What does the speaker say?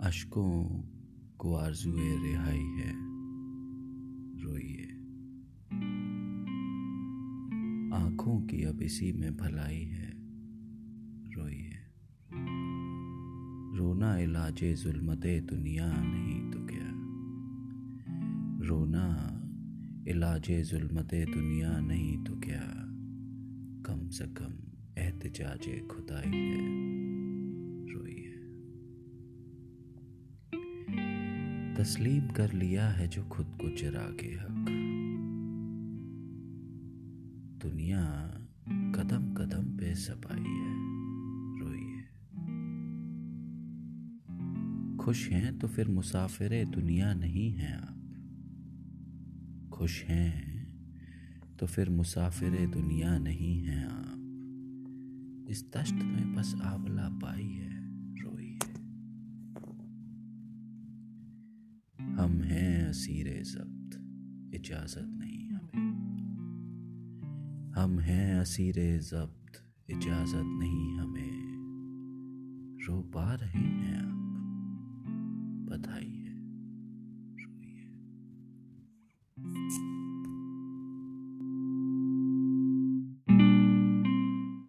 अशकों को आरजुए रिहाई है। रोइए। आँखों की अब इसी में भलाई है। रोइए। रोना इलाजे जुल्मते दुनिया नहीं तो क्या? रोना इलाज जुल्मते दुनिया नहीं तो क्या? कम से कम एहतजाजे खुदाई है। तस्लीम कर लिया है जो खुद को चरा के हक। दुनिया कदम कदम पे सपाई है। रोइए। खुश हैं तो फिर मुसाफिर दुनिया नहीं हैं आप। खुश हैं तो फिर मुसाफिर दुनिया नहीं हैं आप। इस दश्त में बस आंवला पाई है। हम हैं असीरे जब्त, इजाज़त नहीं हमें हम हैं असीरे जब्त, इजाज़त नहीं हमें। रो पा रहे हैं आप, बधाई है, रोइए।